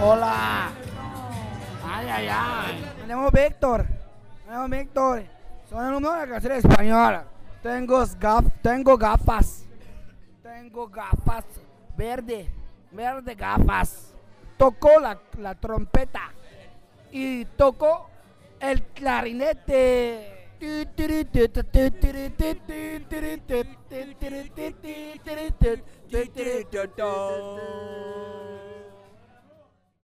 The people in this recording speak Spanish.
Hola. Ay, ay, ay. Me llamo Víctor. Me llamo Víctor. Soy alumno de la clase de español. Tengo, gaf tengo gafas. Tengo gafas. Verde. Verde gafas. Toco la, la trompeta. Y toco el clarinete.